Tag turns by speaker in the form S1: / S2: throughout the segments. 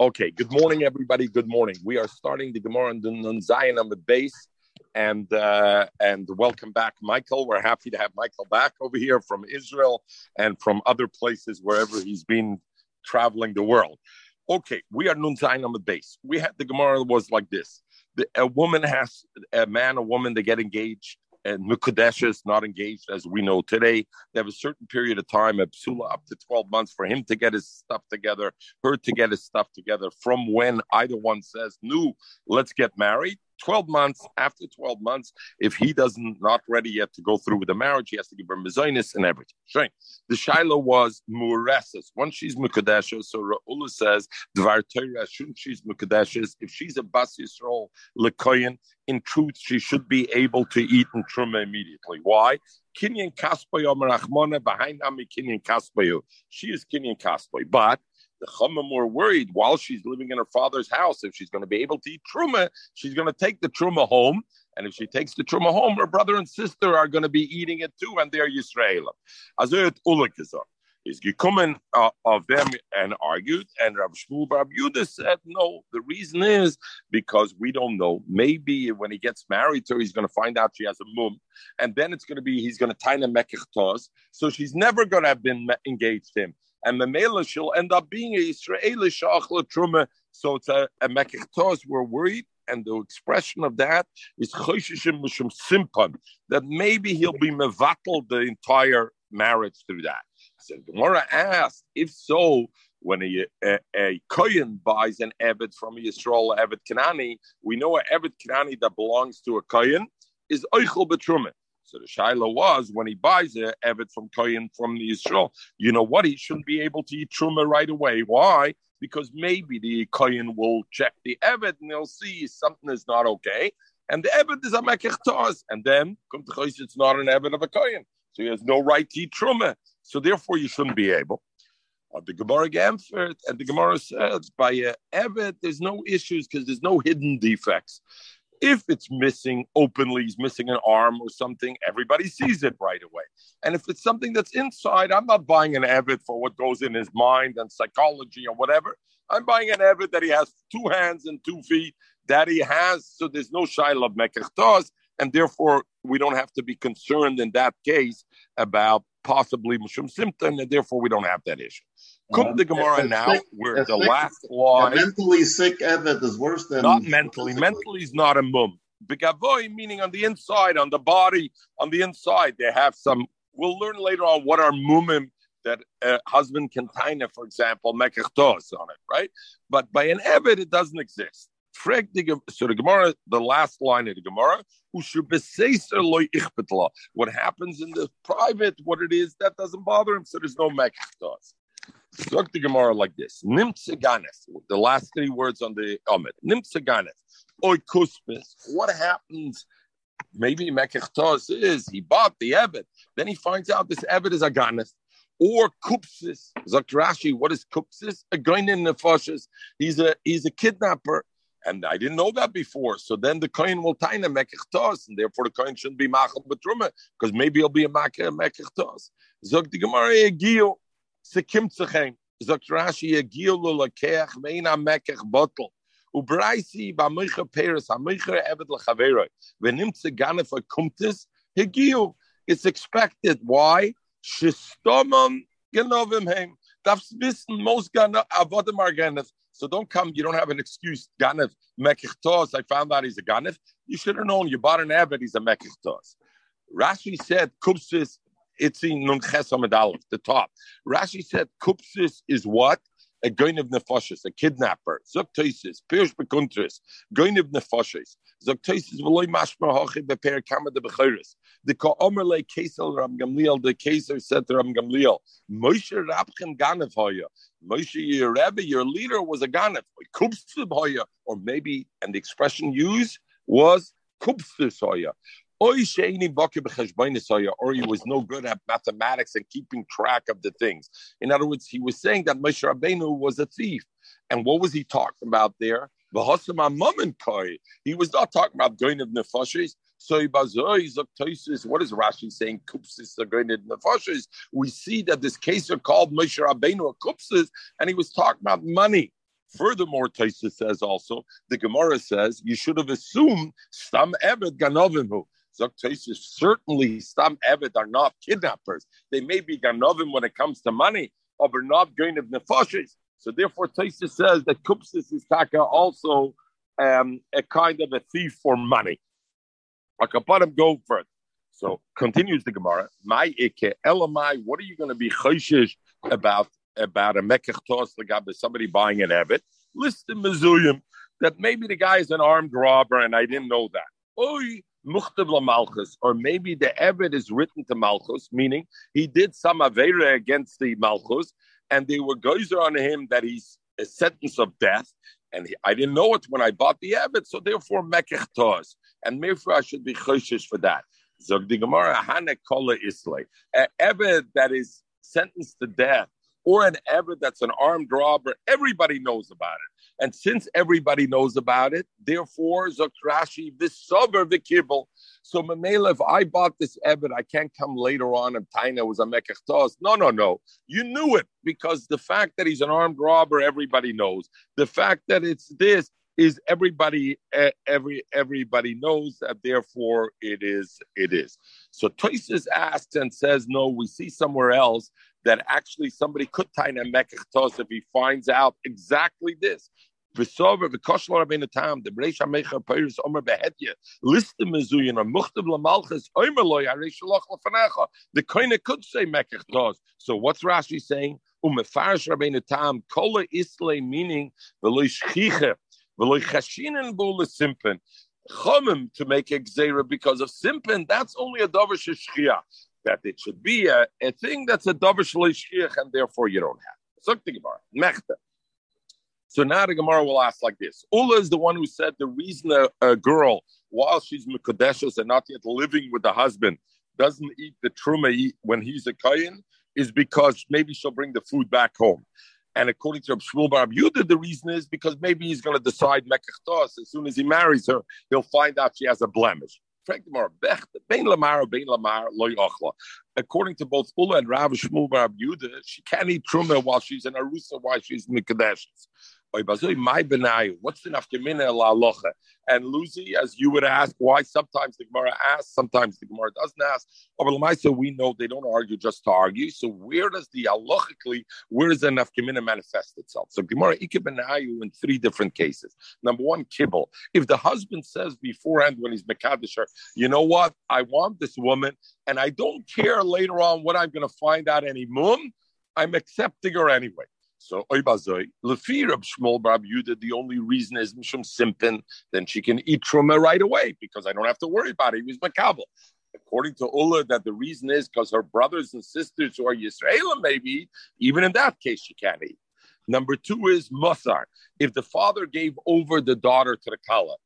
S1: Okay, good morning, everybody. Good morning. We are starting the Gemara on the Nun Zayin on the base, and uh, and welcome back, Michael. We're happy to have Michael back over here from Israel and from other places wherever he's been traveling the world. Okay, we are Nun Zayin on the base. We had the Gemara was like this: a woman has a man, a woman, they get engaged and Mukadesh is not engaged as we know today. They have a certain period of time, a psula up to 12 months for him to get his stuff together, her to get his stuff together from when either one says, no, let's get married 12 months, after 12 months, if he doesn't not ready yet to go through with the marriage, he has to give her mezainis and everything. Shame. The Shiloh was mureses. Once she's mukadeshes, so Ra'ula says, Dvar Torah, shouldn't she's mukadeshes, if she's a bas Yisrael lekoyin, in truth, she should be able to eat in truma immediately. Why? Kinyan kaspayo merachmona behind Ami Kinyan kaspayo. She is Kinyan kaspayo, but the Chumma were worried while she's living in her father's house, if she's going to be able to eat truma, she's going to take the truma home. And if she takes the truma home, her brother and sister are going to be eating it too, and they're Yisrael. Also is gekommen uh, of them and argued, and Rav Shmuel Bar Yudah said, no, the reason is because we don't know. Maybe when he gets married to her, he's going to find out she has a mum, and then it's going to be, he's going to tie a mekich so she's never going to have been engaged to him and Mamela she'll end up being a Israeli Shachla Truma. So it's a, a. We're worried, and the expression of that is Choshishim Mishum Simpan, that maybe he'll be Mevatel the entire marriage through that. So Gemara asked, if so, when a, a, a Kohen buys an Eved from a Yisrael Eved Kanani, we know an Eved Kanani that belongs to a Kohen is Eichel Betrumen. So the Shiloh was when he buys a Evet from Kohen from the Israel, you know what? He shouldn't be able to eat Truma right away. Why? Because maybe the Kohen will check the Evet and they'll see something is not okay. And the Evet is a Mekech And then, come to Chos, it's not an Evet of a Kohen. So he has no right to eat Truma. So therefore, you shouldn't be able. Uh, the Gemara Gamfert, and the Gemara says by a Evet, there's no issues because there's no hidden defects. If it's missing openly, he's missing an arm or something, everybody sees it right away. And if it's something that's inside, I'm not buying an Evid for what goes in his mind and psychology or whatever. I'm buying an Evid that he has two hands and two feet that he has, so there's no Shaila of Mekechtos, and therefore we don't have to be concerned in that case about possibly Mushum symptom, and therefore we don't have that issue. Come the Gemara now, sick, where the sick, last line.
S2: mentally sick Evet is worse than.
S1: Not mentally. Mentally is not a mum. Begavoy, meaning on the inside, on the body, on the inside, they have some. We'll learn later on what are mumim that a husband can taina, for example, mekachtos on it, right? But by an Evet, it doesn't exist. So the Gemara, the last line of the Gemara, who should be say loy ichbetlah. what happens in the private, what it is, that doesn't bother him, so there's no mekachtos. Look the Gemara like this. Nimtsaganes, the last three words on the Amid. Oy kuspis. What happens? Maybe Mekechtos is he bought the Ebed. Then he finds out this Ebed is a Ganes. Or kupsis. Zakrashi, what is kupsis? A goinin nefashis. He's a he's a kidnapper. And I didn't know that before. So then the coin will taina mekechtos, and therefore the coin shouldn't be machal betruma, because maybe he'll be a mekechtos. Zog the Gemara sekimtzachem. Sagt Rashi, Yagil l'lakeach meina mekech bottle. Ubraisi b'amicha peres hamicha evet l'chaveroi. V'nimtze ganef akumtis hegil. It's expected. Why? Shistomam genovim heim. Darfst wissen, most avodim are ganef. So don't come, you don't have an excuse. Ganef, mekich I found out he's a ganef. You should have known. You bought an evet, he's a mekich Rashi said, kupsis Itzi Nun Ches the top. Rashi said Kupsis is what? A goin of nefoshes, a kidnapper. Zoktoisis, Pirush Bekuntris, goin of nefoshes. Zoktoisis v'loy mashma hochi beper kama de. The ka'omer le kesel Ram Gamliel, the keser said to Ram Gamliel, Moshe Rabchem Ganev hoya. Moshe, your Rebbe, your leader was a Ganev. Kupsis hoya. Or maybe, and the expression used was Kupsis hoya or he was no good at mathematics and keeping track of the things. In other words, he was saying that Moshe Rabbeinu was a thief. And what was he talking about there? He was not talking about going of nefashis. So what is Rashi saying? Kupsis nefashis. We see that this case are called Moshe Rabbeinu Kupsis, and he was talking about money. Furthermore, Taisa says also, the Gemara says, you should have assumed Stam Evet Ganovimu. Certainly, Stam Evet are not kidnappers. They may be Ganovim when it comes to money, but not going to nefashis. So therefore, Taisa says that Kupsis is taka also um, a kind of a thief for money. Him go further. So continues the Gemara. My ike elamai. What are you going to be choishish about about a mekach tos somebody buying an evet? List in mezuyim that maybe the guy is an armed robber and I didn't know that. Oy muchtav malchus, or maybe the evet is written to malchus, meaning he did some avera against the malchus, and they were geyser on him that he's a sentence of death, and he, I didn't know it when I bought the evet, so therefore mekach tos and therefore I should be choshish for that. Zog the Gemara, Hane Kola Islay. An Ebed that is sentenced to death, or an Ebed that's an armed robber, everybody knows about it. And since everybody knows about it, therefore, sober the kibble. So, Mamela, if I bought this Ebed, I can't come later on and Taina was a Mekachtos. No, no, no. You knew it because the fact that he's an armed robber, everybody knows. The fact that it's this, is everybody every everybody knows that therefore it is it is so Toises asks and says no we see somewhere else that actually somebody could tie a mekach if he finds out exactly this V'sover the breish or muchtav lamalchus omer loy arei shalach the koine could say mekach so what's Rashi saying umefarish rabbeinu tam kola isle meaning v'loy shchiche simpen. Chomim to make a gzera because of simpen, that's only a davar shishchia. That it should be a, a thing that's a davar shishchiach, and therefore you don't have. Mechta. So now the Gemara will ask like this: Ula is the one who said the reason a, a girl, while she's mekadeshes and not yet living with the husband, doesn't eat the truma when he's a kayin is because maybe she'll bring the food back home. And according to Shmuel Bar Yudah, the reason is because maybe he's going to decide Mekachtos. As soon as he marries her, he'll find out she has a blemish. Oh, According to both Ula and Rav Shmuel Bar Yudah, she can't eat truma while she's in Arusa, while she's in Mekadesh. What's the nafkamina la locha? And Lucy, as you would ask, why sometimes the Gemara asks, sometimes the Gemara doesn't ask. Oh, so we know they don't argue just to argue. So where does the halachically, where does the nafkamina manifest itself? So Gemara ikebenayu in three different cases. Number one, kibble. If the husband says beforehand when he's mekadisher, you know what, I want this woman, and I don't care later on what I'm going to find out any mum, I'm accepting her anyway. So Oibazoi, Lefir of Shmuel Bar Yuda, the only reason is Mishum Simpin, then she can eat Truma right away because I don't have to worry about it. He was Makabal. According to Ulla, that the reason is because her brothers and sisters who are Yisraelim, maybe, even in that case, she can't eat. Number two is Musar. If the father gave over the daughter to the Kala,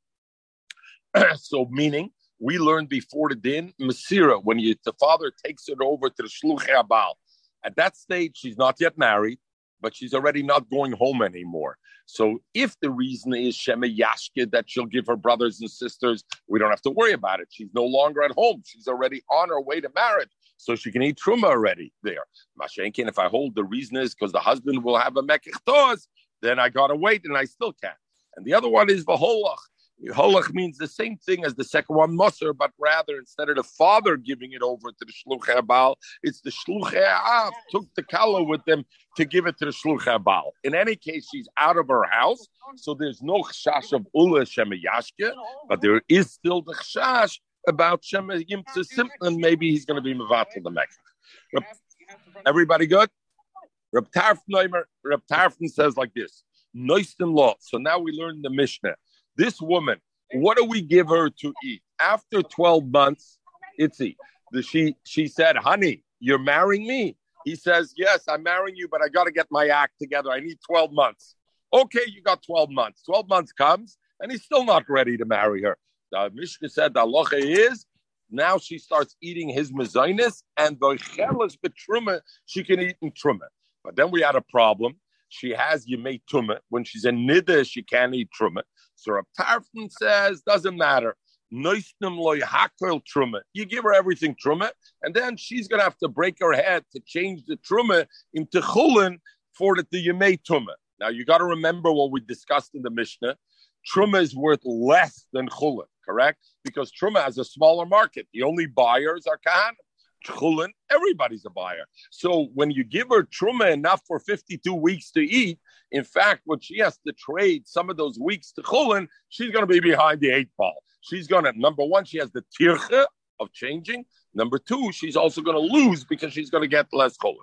S1: so meaning we learned before the din, Masira, when you, the father takes it over to the Shluch Abal. At that stage, she's not yet married but she's already not going home anymore. So if the reason is Shema Yashke that she'll give her brothers and sisters, we don't have to worry about it. She's no longer at home. She's already on her way to marriage. So she can eat truma already there. Mashenkin, if I hold the reason is because the husband will have a mekich then I gotta wait and I still can't. And the other one is vaholach. Holach means the same thing as the second one, Moser, but rather instead of the father giving it over to the Shluch Abal, it's the Shluch Av took the kala with them to give it to the Shluch Abal. In any case, she's out of her house, so there's no chash of Ula Shemayashke, but there is still the chash about Shema Yimtza Simplin. Maybe he's going to be Mavatal the Mecca. Everybody good? Reb Tarfon says like this. Noiston law. So now we learn the Mishnah. This woman, what do we give her to eat? After 12 months, it's eat. She, she said, honey, you're marrying me. He says, yes, I'm marrying you, but I got to get my act together. I need 12 months. Okay, you got 12 months. 12 months comes, and he's still not ready to marry her. The Mishnah said the halacha is now she starts eating his mezainis, and the chelas betruma she can eat in truma. But then we had a problem. She has yemei tuma. When she's in nida, she can't eat truma. So Rav Tarfon says, doesn't matter. Noisnim loy truma. You give her everything truma, and then she's gonna have to break her head to change the truma into chulin for the, yemei truma. Now you got to remember what we discussed in the Mishnah. Truma is worth less than chulin, correct? Because truma has a smaller market. The only buyers are kahanim. Chulin, everybody's a buyer. So when you give her truma enough for 52 weeks to eat, in fact, when she has to trade some of those weeks to chulin, she's going to be behind the eight ball. She's going to, number one, she has the tircha of changing. Number two, she's also going to lose because she's going to get less chulin.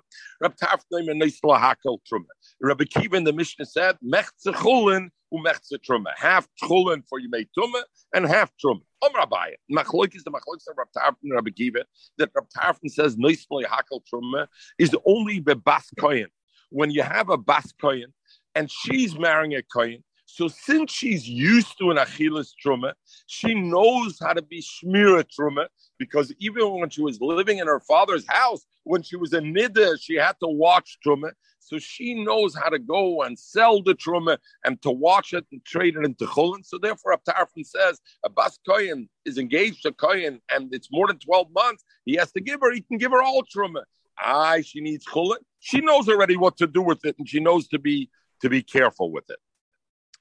S1: Rabbi Kiva in the Mishnah said, Mechze chulin umechze truma. Half chulin for you make truma and half truma. Om Rabbi, machloik is the machloik of Rabbi Tarfon Rabbi Kiva that Rabbi Tarfon says noismoi hakel truma is only the bas kohen. When you have a bas kohen and she's marrying a kohen, so since she's used to an Achilles truma, she knows how to be shmira truma because even when she was living in her father's house, when she was a nida, she had to watch truma. So she knows how to go and sell the truma and to watch it and trade it into chulin. So therefore, Abtarfin says a bas kohen is engaged to kohen and it's more than twelve months. He has to give her. He can give her all truma. Aye, she needs chulin. She knows already what to do with it, and she knows to be to be careful with it.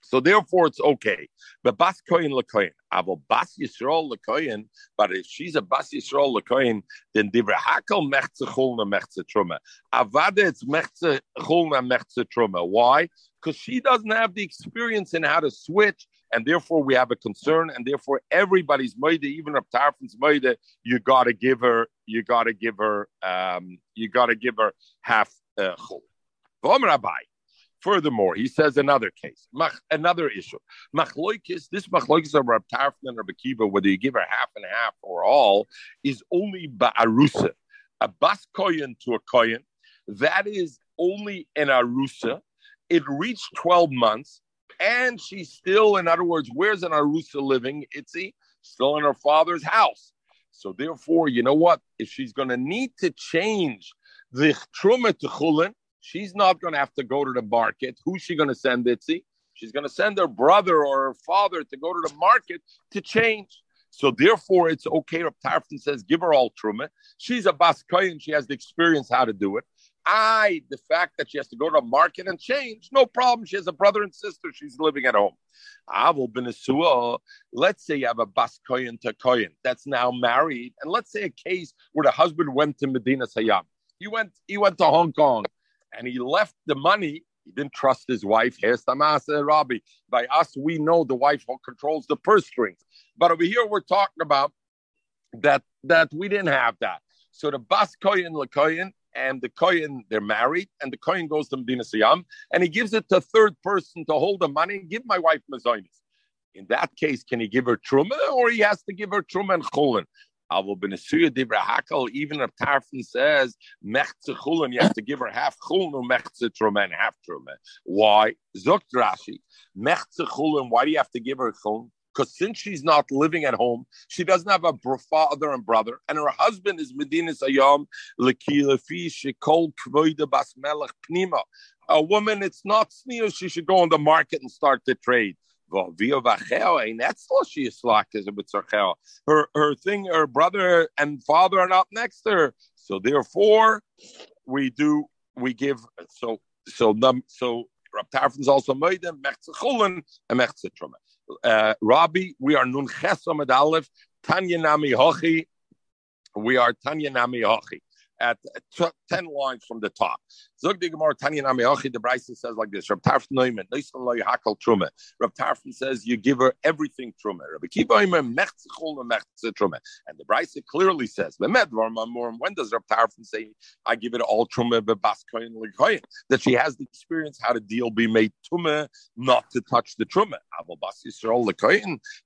S1: So therefore, it's okay. But bas koyin lekoyin, avo bas yisrael lekoyin. But if she's a bas yisrael lekoyin, then divra hakel mechze chulna mechze truma. Avada it's mechze chulna mechze truma. Why? Because she doesn't have the experience in how to switch, and therefore we have a concern, and therefore everybody's moide, even if Tarfin's moide, you got to give her, you got to give her, um, you got to give her half uh, chul. Furthermore, he says another case, another issue. Machloikis, this machloikis of Rab Tarfon and Rabbi Kiva, whether you give her half and half or all, is only ba'arusa. A bas koyin to a koyin, that is only an arusa. It reached 12 months, and she's still, in other words, where's an arusa living? It's still in her father's house. So therefore, you know what? If she's going to need to change the truma to chulin, She's not going to have to go to the market. Who's she going to send it to? She's going to send her brother or her father to go to the market to change. So therefore, it's okay. Rav Tarfon says, give her all truma. She's a baskayin. She has the experience how to do it. I, the fact that she has to go to a market and change, no problem. She has a brother and sister. She's living at home. Avil Benesua, let's say you have a baskayin to koyin that's now married. And let's say a case where the husband went to Medina Sayyam. He went, he went to Hong Kong and he left the money. He didn't trust his wife. Here's Tamasa Rabbi. By us, we know the wife controls the purse strings. But over here, we're talking about that that we didn't have that. So the bas koyin lekoyin and the koyin they're married, and the koyin goes to Medina Siyam, and he gives it to third person to hold the money. and Give my wife mazonis. In that case, can he give her truma, or he has to give her truma and chulin? Even if Tarfon says mechze chulin, you have to give her half chulin or mechze half truma. Why? Zokt Rashi, mechze chulin. Why do you have to give her chulin? Because since she's not living at home, she doesn't have a father and brother, and her husband is Medina Sayam Lekilefi Shekol Kvoida Bas Melech Pnima. A woman, it's not sneer. She should go on the market and start to trade. Her her thing, her brother and father are not next to her. So therefore, we do we give so so so Rab is also made mechze chulin and mechze. Uh, Rabbi, we are nun chesamad aleph Tanya nami hochi. We are Tanya nami hochi at t- 10 lines from the top. Zog the Gemara Tanya Namiachi, the Brisa says like this Rab Tarf Neumann, Hakal Truma. Rab Tarfon says you give her everything Truma. Rabbi Kiva Mechzechol Mechze Truma. And the Brisa clearly says, when does Rab Tarfon say, I give it all Truma, that she has the experience how to deal be made Truma, not to touch the Truma.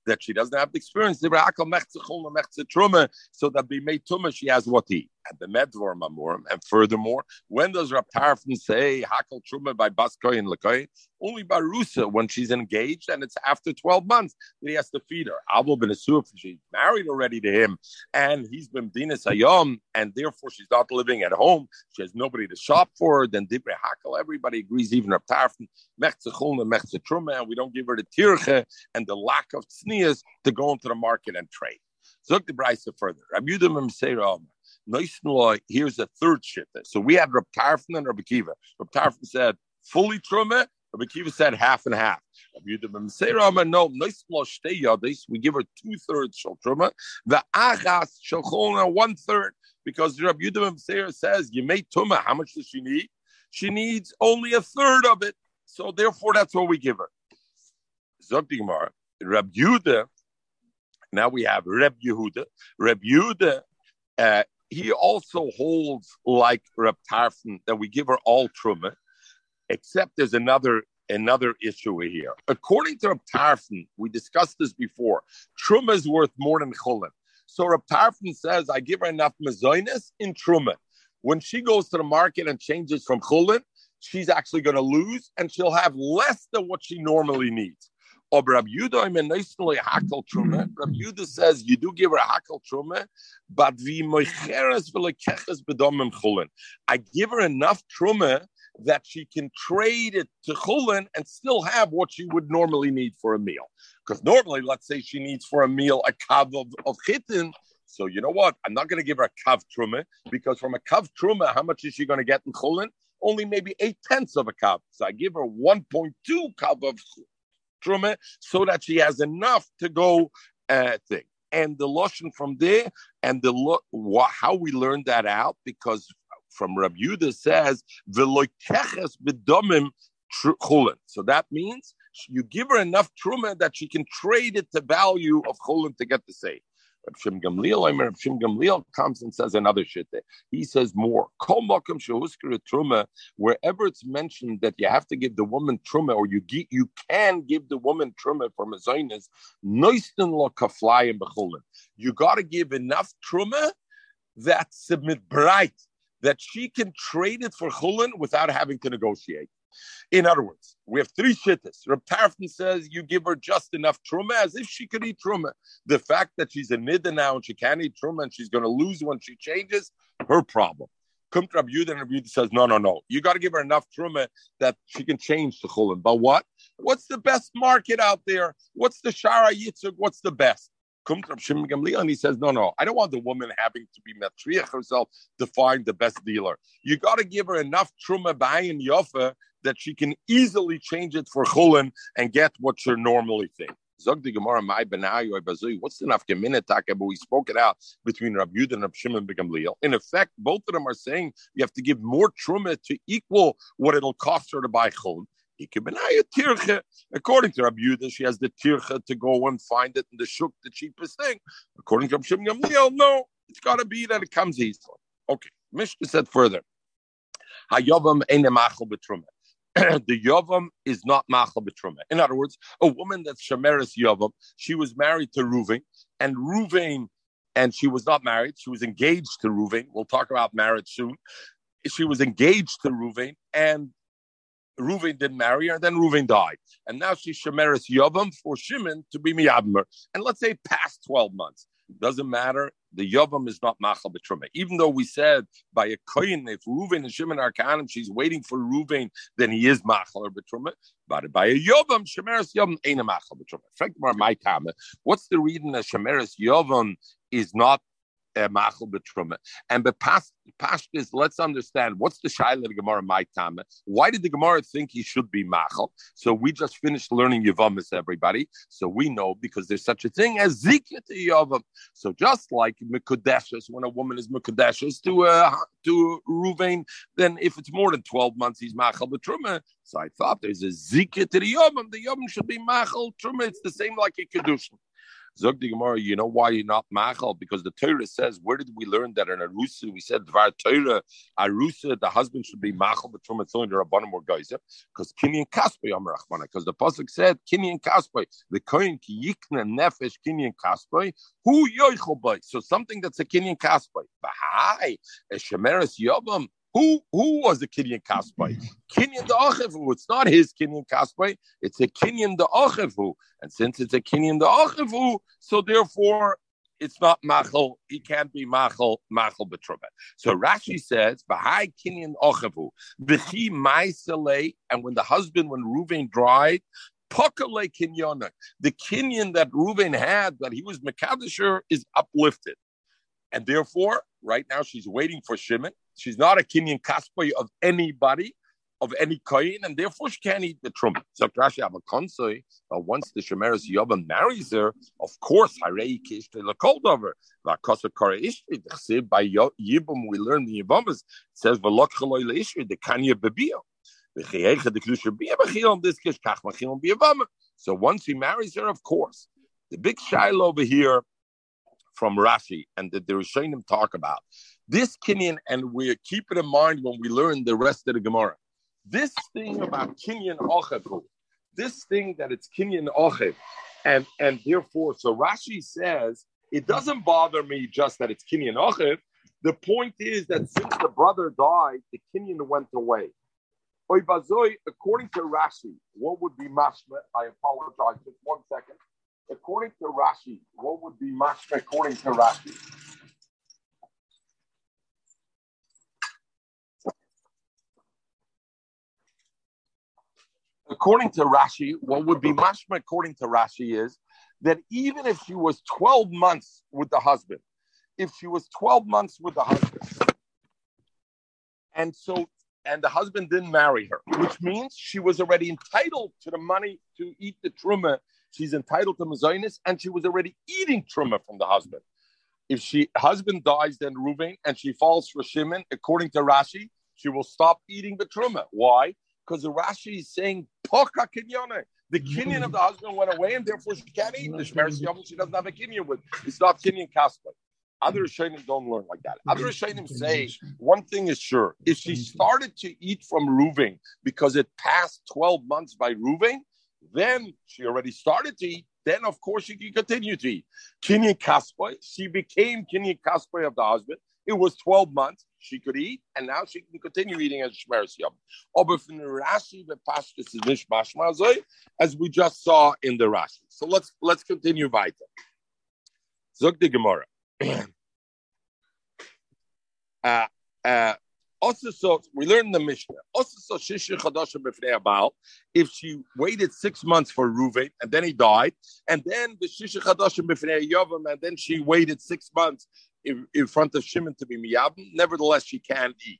S1: That she doesn't have the experience, so that be made Truma, she has what he. And the Medvar Mamurim. And furthermore, when does Rab Tarfon say Hakel Truma by Baskoy and Lakoy? Only by Rusa when she's engaged and it's after 12 months that he has to feed her. Abel ben Asuf, she's married already to him and he's been Dina Sayom and therefore she's not living at home. She has nobody to shop for her. Then Dibre Hakel, everybody agrees, even Rab Tarfon, Mechze Chulna, Mechze Truma, and we don't give her the Tirche and the lack of tznias to go into the market and trade. Zog the Brisa further. Rabbi Yudim say, Nice law. Here's a third shitta. So we had Rab Tarfon and Rabbi Kiva. Rab Tarfon said fully truma. Rabbi Kiva said half and half. Say, no, nice. We give her two thirds shal truma. The achas shal one third because Rabbi Yudim says you made tuma. How much does she need? She needs only a third of it. So therefore, that's what we give her. Zog Gemara. Rab Yudah. Now we have Reb Yehuda. Reb Yehuda uh, he also holds like Reb Tarfon that we give her all truma, except there's another another issue here. According to Reb Tarfon, we discussed this before. Truma is worth more than chulin. So Reb Tarfon says, I give her enough mazoinus in truma. When she goes to the market and changes from chulin, she's actually going to lose, and she'll have less than what she normally needs. Ob Rab Yudah hakel truma. Mm-hmm. Rab Yudah says you do give her a hakel truma, but vi moicheres v'lekeches bedomim chulin. I give her enough truma that she can trade it to chulin and still have what she would normally need for a meal. Because normally, let's say she needs for a meal a kav of, of chitin. So you know what? I'm not going to give her a kav truma because from a kav truma, how much is she going to get in chulin? Only maybe eight tenths of a kav. So I give her 1.2 kav of truma so that she has enough to go uh, thing. And the lotion from there, and the lo- how we learned that out because from Rabbi Yudah says veloikeches bedomim chulin. So that means you give her enough truma that she can trade it to value of chulin to get the same. Reb Shim Gamliel, Omer Reb Shim Gamliel comes and says another shit there. He says more. Wherever it's mentioned that you have to give the woman truma, or you get, you can give the woman truma for mazonis, noisten lo. You got to give enough truma that submit bright that she can trade it for chulin without having to negotiate. In other words, we have three shittas. Reb says you give her just enough truma as if she could eat truma. The fact that she's a nida now and she can't eat truma and she's going to lose when she changes, her problem. Come to Rabbi Rabbi Yudah says, no, no, no. You got to give her enough truma that she can change the chulin. But what? What's the best market out there? What's the shara yitzuk? What's the best? Come to Shimon Gamliel and he says, no, no, I don't want the woman having to be matriach herself to find the best dealer. You got to give her enough truma bayin yofa that she can easily change it for chulin and get what she normally thinks. Zog the Gemara, my benayu bazui. What's the nafkamina taka? But we spoke it out between Rabbi Yudah and Rabbi Shimon Gamliel. In effect, both of them are saying you have to give more truma to equal what it'll cost her to buy chulin. According to Rabbi Yudah, she has the tircha to go and find it in the shuk, the cheapest thing. According to Rabbi Shimon Gamliel, no, it's got to be that it comes easily. Okay, Mishnah said further. Hayavam machal betruma. the Yovam is not Machal Betruma. In other words, a woman that's Shemeris Yovam, she was married to Ruvain, and Ruvain, and she was not married, she was engaged to Ruvain. We'll talk about marriage soon. She was engaged to Ruvain, and Ruvain didn't marry her, and then Ruvain died. And now she's Shemeris Yovam for Shimon to be Miyadmer. And let's say past 12 months. Doesn't matter. The Yavam is not Machal Betruma. Even though we said by a Koyin, if Ruvain and Shimon are Kanim, she's waiting for Ruvain, then he is Machal or Betruma. But by a Yavam, Shemeres Yavam ain't a Machal Betruma. my comment. What's the reason that Shemeres Yavam is not machal betruma. And pashtas, let's understand what's the shaila of Gemara my time. Why did the Gemara think he should be machal? So we just finished learning Yavamis, everybody. So we know because there's such a thing as zikya to Yavam. So just like Mekudeshes, when a woman is Mekudeshes to uh, to Ruvain, then if it's more than 12 months, he's machal betruma. So I thought there's a zikya to the Yavam. The Yavam should be machal truma. It's the same like a kedushin. Zog the Gemara, you know why you're not machal? Because the Torah says, where did we learn that in Arusa? We said, Dvar Torah, Arusa, the husband should be machal, but from a cylinder, Rabbanim or Geyser. Because Kinyan Kaspai, Amar Rachmana. Because the Pasuk said, Kinyan Kaspai, the Kohen ki yikna nefesh Kinyan Kaspai, who yoichel. So something that's a Kinyan Kaspai. Bahai, a Shemeres Yobam, Who who was the Kinyan Kaspai? Kinyan the Achivu. It's not his Kinyan Kaspai. It's a Kinyan the Achivu. And since it's a Kinyan the Achivu, so therefore it's not machal. He can't be machal machal betruma. So Rashi says, "V'hai kinyan ochavu v'chi ma'isele." And when the husband, when Ruvain died, pakale kinyana, the kinyan that Ruvain had that he was mekadisher is uplifted, and therefore, right now she's waiting for Shimon. She's not a Kenyan kaspa of anybody of any koyin, and therefore she can't eat the truma. So Rashi Amakonsoi, uh, once the Shemeres Yovam marries her, of course, Harei Kishte Lakoldover, Vakasa Kara Ishri, by Yibum, we learn the Yivamas, it says, Velok Chaloy Leishri, the Kanya Bebio. So once he marries her, of course, the big shiloh over here from Rashi and that the Rishonim talk about this Kinyan, and we keep it in mind when we learn the rest of the Gemara. This thing about Kinyan Ochev, this thing that it's Kinyan Ochev, and and therefore, so Rashi says it doesn't bother me just that it's Kinyan Ochev. The point is that since the brother died, the Kinyan went away. According to Rashi, what would be mashma? I apologize, just one second. According to Rashi, what would be mashma according to Rashi? according to Rashi, what would be mashma according to Rashi is that even if she was 12 months with the husband, if she was 12 months with the husband, and so and the husband didn't marry her, which means she was already entitled to the money to eat the truma. She's entitled to mazonis, and she was already eating truma from the husband. If she husband dies, then Ruvain, and she falls for Shimon, according to Rashi, she will stop eating the truma. Why? because the Rashi is saying poka kinyane. The kinyan of the husband went away, and therefore she can't eat the shmeres She doesn't have a kinyan with. It's not kinyan kaspa. Other Rishonim don't learn like that. Other Rishonim say one thing is sure: if she started to eat from Ruvain because it passed twelve months by Ruvain, then she already started to eat. Then of course she can continue to eat. Kinyan kaspa. She became kinyan kaspa of the husband. It was twelve months she could eat, and now she can continue eating as Mazoi, as we just saw in the Rashi. So let's let's continue weiter. Zog the Gemara. uh, uh, also, so we learned the Mishnah. Also, so Shishir Chadasha B'fnei If she waited six months for Ruvain and then he died, and then the Shishir Chadasha B'fnei Yavam, and then she waited six months in, in front of Shimon to be miyabim, nevertheless she can eat.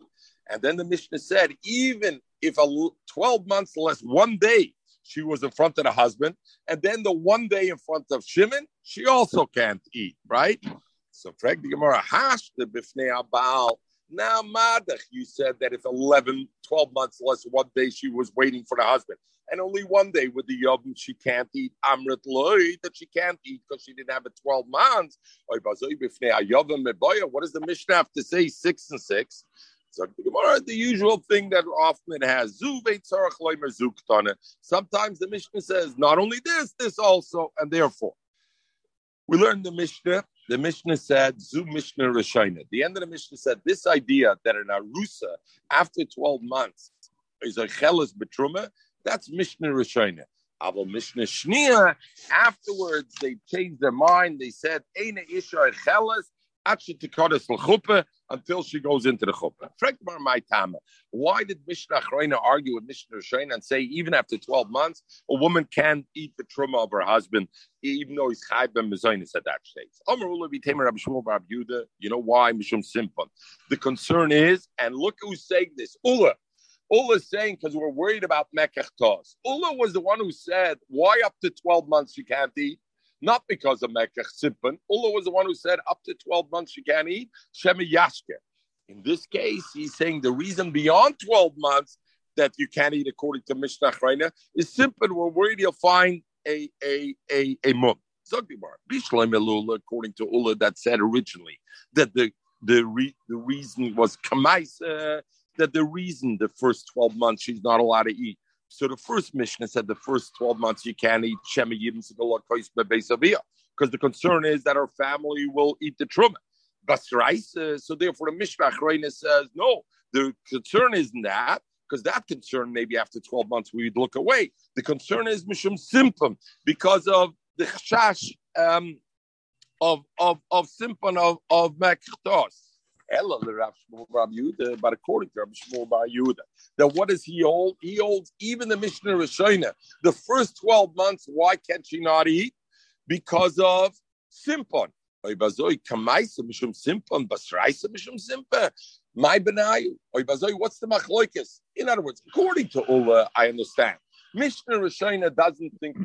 S1: And then the Mishnah said, even if a 12 months less one day she was in front of the husband, and then the one day in front of Shimon, she also can't eat, right? So, Frank the Gemara, hash the bifnei abal. Now, Madach, you said that if 11, 12 months less one day she was waiting for the husband and only one day with the Yom she can't eat Amrit Loy that she can't eat because she didn't have it 12 months. What does the Mishnah have to say? Six and six. So the usual thing that often it has. Sometimes the Mishnah says not only this, this also, and therefore. We learned the Mishnah. The Mishnah said, Zu Mishnah Rishayna. The end of the Mishnah said this idea that an Arusa, after 12 months, is a chelas betruma, that's Mishnah Rishonah. Aval Mishnah Shnia. Afterwards, they changed their mind. They said, "Eina Isha Chelas." Until she goes into the chuppah. Why did Mishnah Achrayna argue with Mishnah Rishayna and say even after 12 months, a woman can eat the truma of her husband, even though he's chayv and mezainis at that stage? You know why? Mishum Simpon. The concern is, and look who's saying this. Ula, Ula is saying because we're worried about Mekach Tos. Ula was the one who said, why up to 12 months you can't eat? Not because of Mekach Sippen. Ula was the one who said, up to 12 months you can't eat. Shemi Yashke. In this case, he's saying the reason beyond 12 months that you can't eat according to Mishnah Chreina is simple. We're worried you'll find a a a a mum. According to Ula, that said originally that the the re, the reason was kamaisa that the reason the first 12 months she's not allowed to eat. So the first Mishnah said the first 12 months you can't eat Shema Yibim because the concern is that our family will eat the Truma. So therefore the Mishnah says, no, The concern isn't that, because that concern maybe after 12 months we'd look away. The concern is mishum symptom because of the chashash um, of of of symptom of of mektos. But according to Rabbi Shmuel Bar Yehuda, that what does he hold? He holds even the Mishnah Rishona. The first 12 months, why can't she not eat? Because of simpon. My benayu. What's the machloikis? In other words, according to Ula, I understand. Mishnah Rishona doesn't think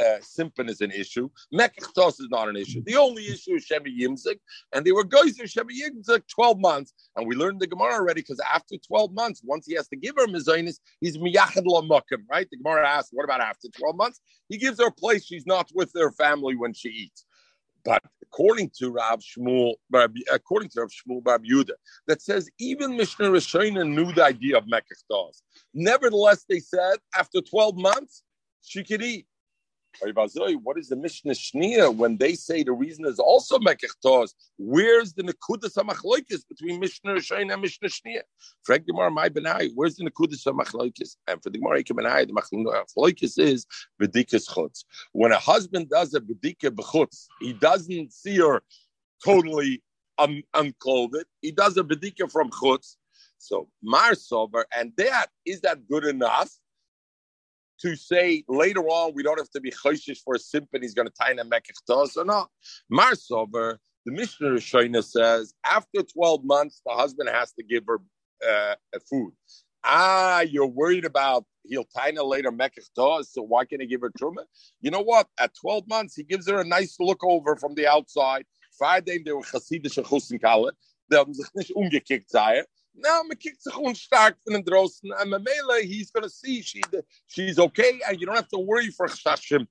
S1: uh, Simpan is an issue. Mekachtos is not an issue. The only issue is Shemi Yimzik, and they were guys in Shemi Yimzik 12 months. And we learned the Gemara already because after 12 months, once he has to give her Mizonis, he's Miyachad Lamukim, right? The Gemara asks, what about after 12 months? He gives her a place she's not with her family when she eats. But according to Rav Shmuel, according to Rav Shmuel Bar Yehuda, that says even Mishnah Rishona knew the idea of Mekach Nevertheless, they said after 12 months, she could eat. What is the Mishnah Shnia when they say the reason is also Mekechtos? Where's the Nekudas HaMachloikis between Mishnah Rishon and Mishnah Shnia? Frank Gemara, my Benai, where's the Nekudas HaMachloikis? And for the Gemara, Benai, the Machloikis is Bedikas Chutz. When a husband does a Bedika Bechutz, he doesn't see her totally un- unclothed. He does a Bedika from Chutz. So Mar Sober, and that is that good enough? To say later on we don't have to be choishish for a simp he's going to tie in a mekechtos or not. Marsover, the Mishnah Rishona says after 12 months, the husband has to give her uh, food. Ah, you're worried about he'll tie later mekechtos, so why can't he give her truma? You know what? At 12 months, he gives her a nice look over from the outside. Friday, they were chassidish chusin kale. They haben umgekickt, now me kickt sich unstark von den Drossen. And Mamela, he's going to see she, she's okay, and you don't have to worry for Chashim.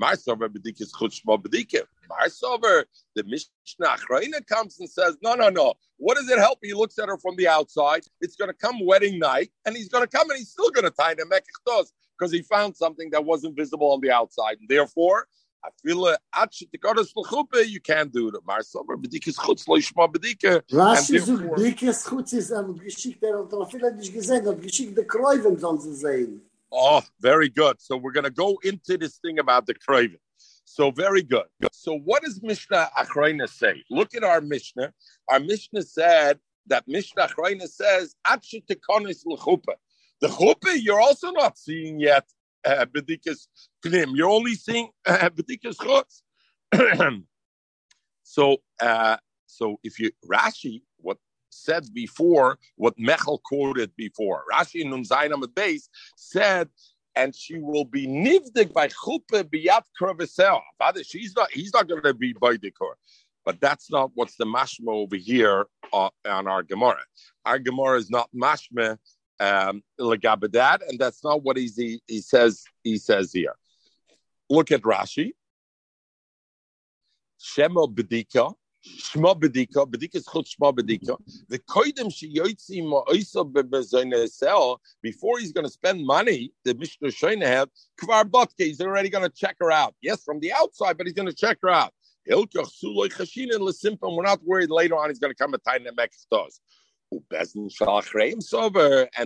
S1: Marsover Bedike is Chutshma Bedike. Marsover, the Mishnah Achraina comes and says, no, no, no. What does it help? He looks at her from the outside. It's going to come wedding night, and he's going to come and he's still going to tie the Mekachtos because he found something that wasn't visible on the outside. And therefore, I feel uh, you can't do it. Marsover bedikes chutz lo yishma bedike.
S3: Rashi zug bedikes chutz is am geschickt der und viel hat nicht gesehen, hat geschickt der Kreuven sollen sie sehen.
S1: Oh, very good. So we're going to go into this thing about the Kreuven. So very good. So what does Mishnah Achrayna say? Look at our Mishnah. Our Mishnah said that Mishnah Achrayna says, The chuppah you're also not seeing yet bedikas klim. You're only seeing uh, bedikas chutz. so, uh, so if you Rashi, what said before, what Mechel quoted before, Rashi in Nunzayin the base said, and she will be nivdik by chuppah biyat kravesel. She's not. He's not going to be baidikor. But that's not what's the mashma over here uh, on our Gemara. Our Gemara is not mashma um, and that's not what he, he says. He says here. Look at Rashi. Shema bedika, shma bedika, bedika is chut shma bedika. The koidim sheyotzi ma'oisa bebezoinesel. Before he's going to spend money, the Mishnah Shayna had kvar botke. He's already going to check her out. Yes, from the outside, but he's going to check her out. We're not worried later on he's going to come and tie the mekastos. And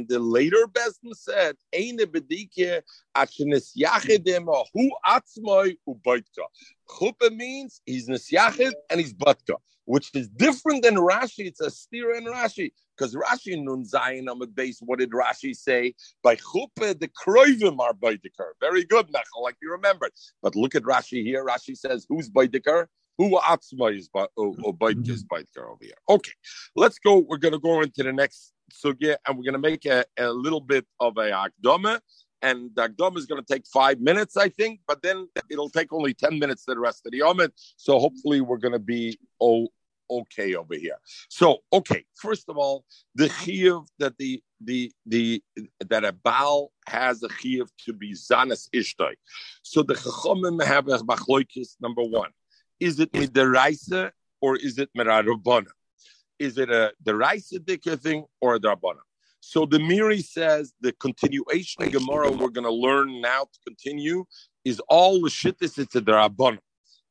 S1: the later Bezdin said, Eine Bedike Achenes Yachidim Hu Atzmoi Ubaitka. Chuppah means he's Nesyachid and he's Batka, which is different than Rashi. It's a steer in Rashi. Because Rashi Nun Zayin the base, what did Rashi say? By Chuppah, the Kroivim are Baidikar. Very good, Mechel, like you remembered. But look at Rashi here. Rashi says, who's Baidikar? Who atzma is mm-hmm. is over here. Okay, let's go. We're going to go into the next sugya, and we're going to make a, a little bit of a akdama. And the akdama is going to take five minutes, I think, but then it'll take only ten minutes to the rest of the yomit. So hopefully, we're going to be oh okay over here. So, okay, first of all, the chiyuv that the the the that a baal has a chiyuv to be zanas ishtay. So the chachamim have a machloikis number one. Is it midaraisa or is it merarabana? Is it a deraisa dikka thing or a darbana? So the Meiri says the continuation of Gemara we're going to learn now to continue is all the shittis it's a darabana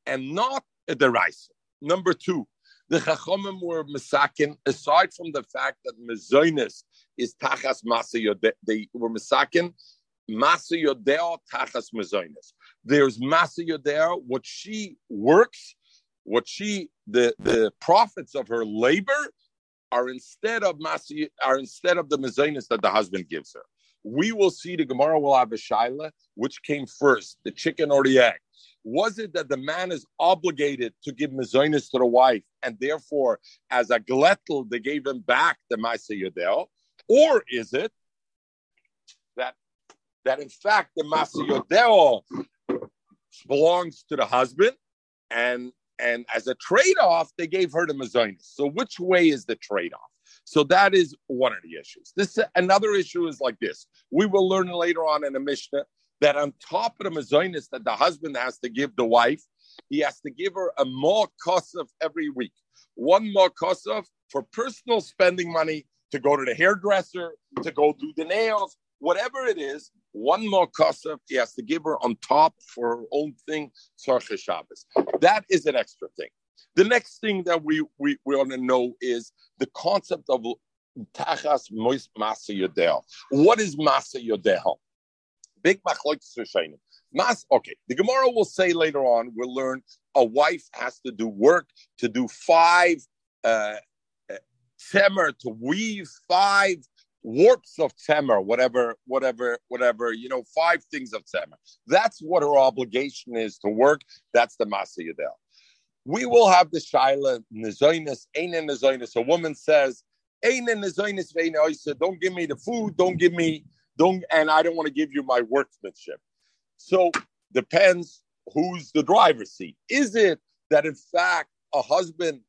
S1: and not a deraisa. Number two, the Chachamim were misakin, aside from the fact that Mezonis is tachas masa. They were misakin masa yodeh tachas mezoinis. There's masa yodeh, what she works, what she the the profits of her labor are instead of masa are instead of the mezoinis that the husband gives her. We will see the Gemara will have a shaila, which came first, the chicken or the egg was it that the man is obligated to give mezonis to the wife, and therefore, as a glettel, they gave him back the Maisa Yodel? Or is it that that in fact the Maisa Yodel belongs to the husband, and and as a trade-off, they gave her the mezonis? So which way is the trade-off? So that is one of the issues. This another issue is like this. We will learn later on in the Mishnah that on top of the mazonis that the husband has to give the wife, he has to give her a more kosov every week. One more kosov for personal spending money to go to the hairdresser, to go do the nails, whatever it is. One more kosov he has to give her on top for her own thing, Tzarche Shabbos. That is an extra thing. The next thing that we, we, we want to know is the concept of Tachas Mois Masa Yodel. What is Masa Yodel? Big machloikis Rishonim. Mas, okay, the Gemara will say later on, we'll learn a wife has to do work to do five uh, temer, to weave five warps of temer, whatever, whatever, whatever, you know, five things of temer. That's what her obligation is to work. That's the Masa Yadel. We will have the Shaila, Nizoinus, Ain Nizoinus. A woman says, Ain Nizoinus, don't give me the food, don't give me don't and I don't want to give you my workmanship. So depends who's the driver's seat. Is it that in fact a husband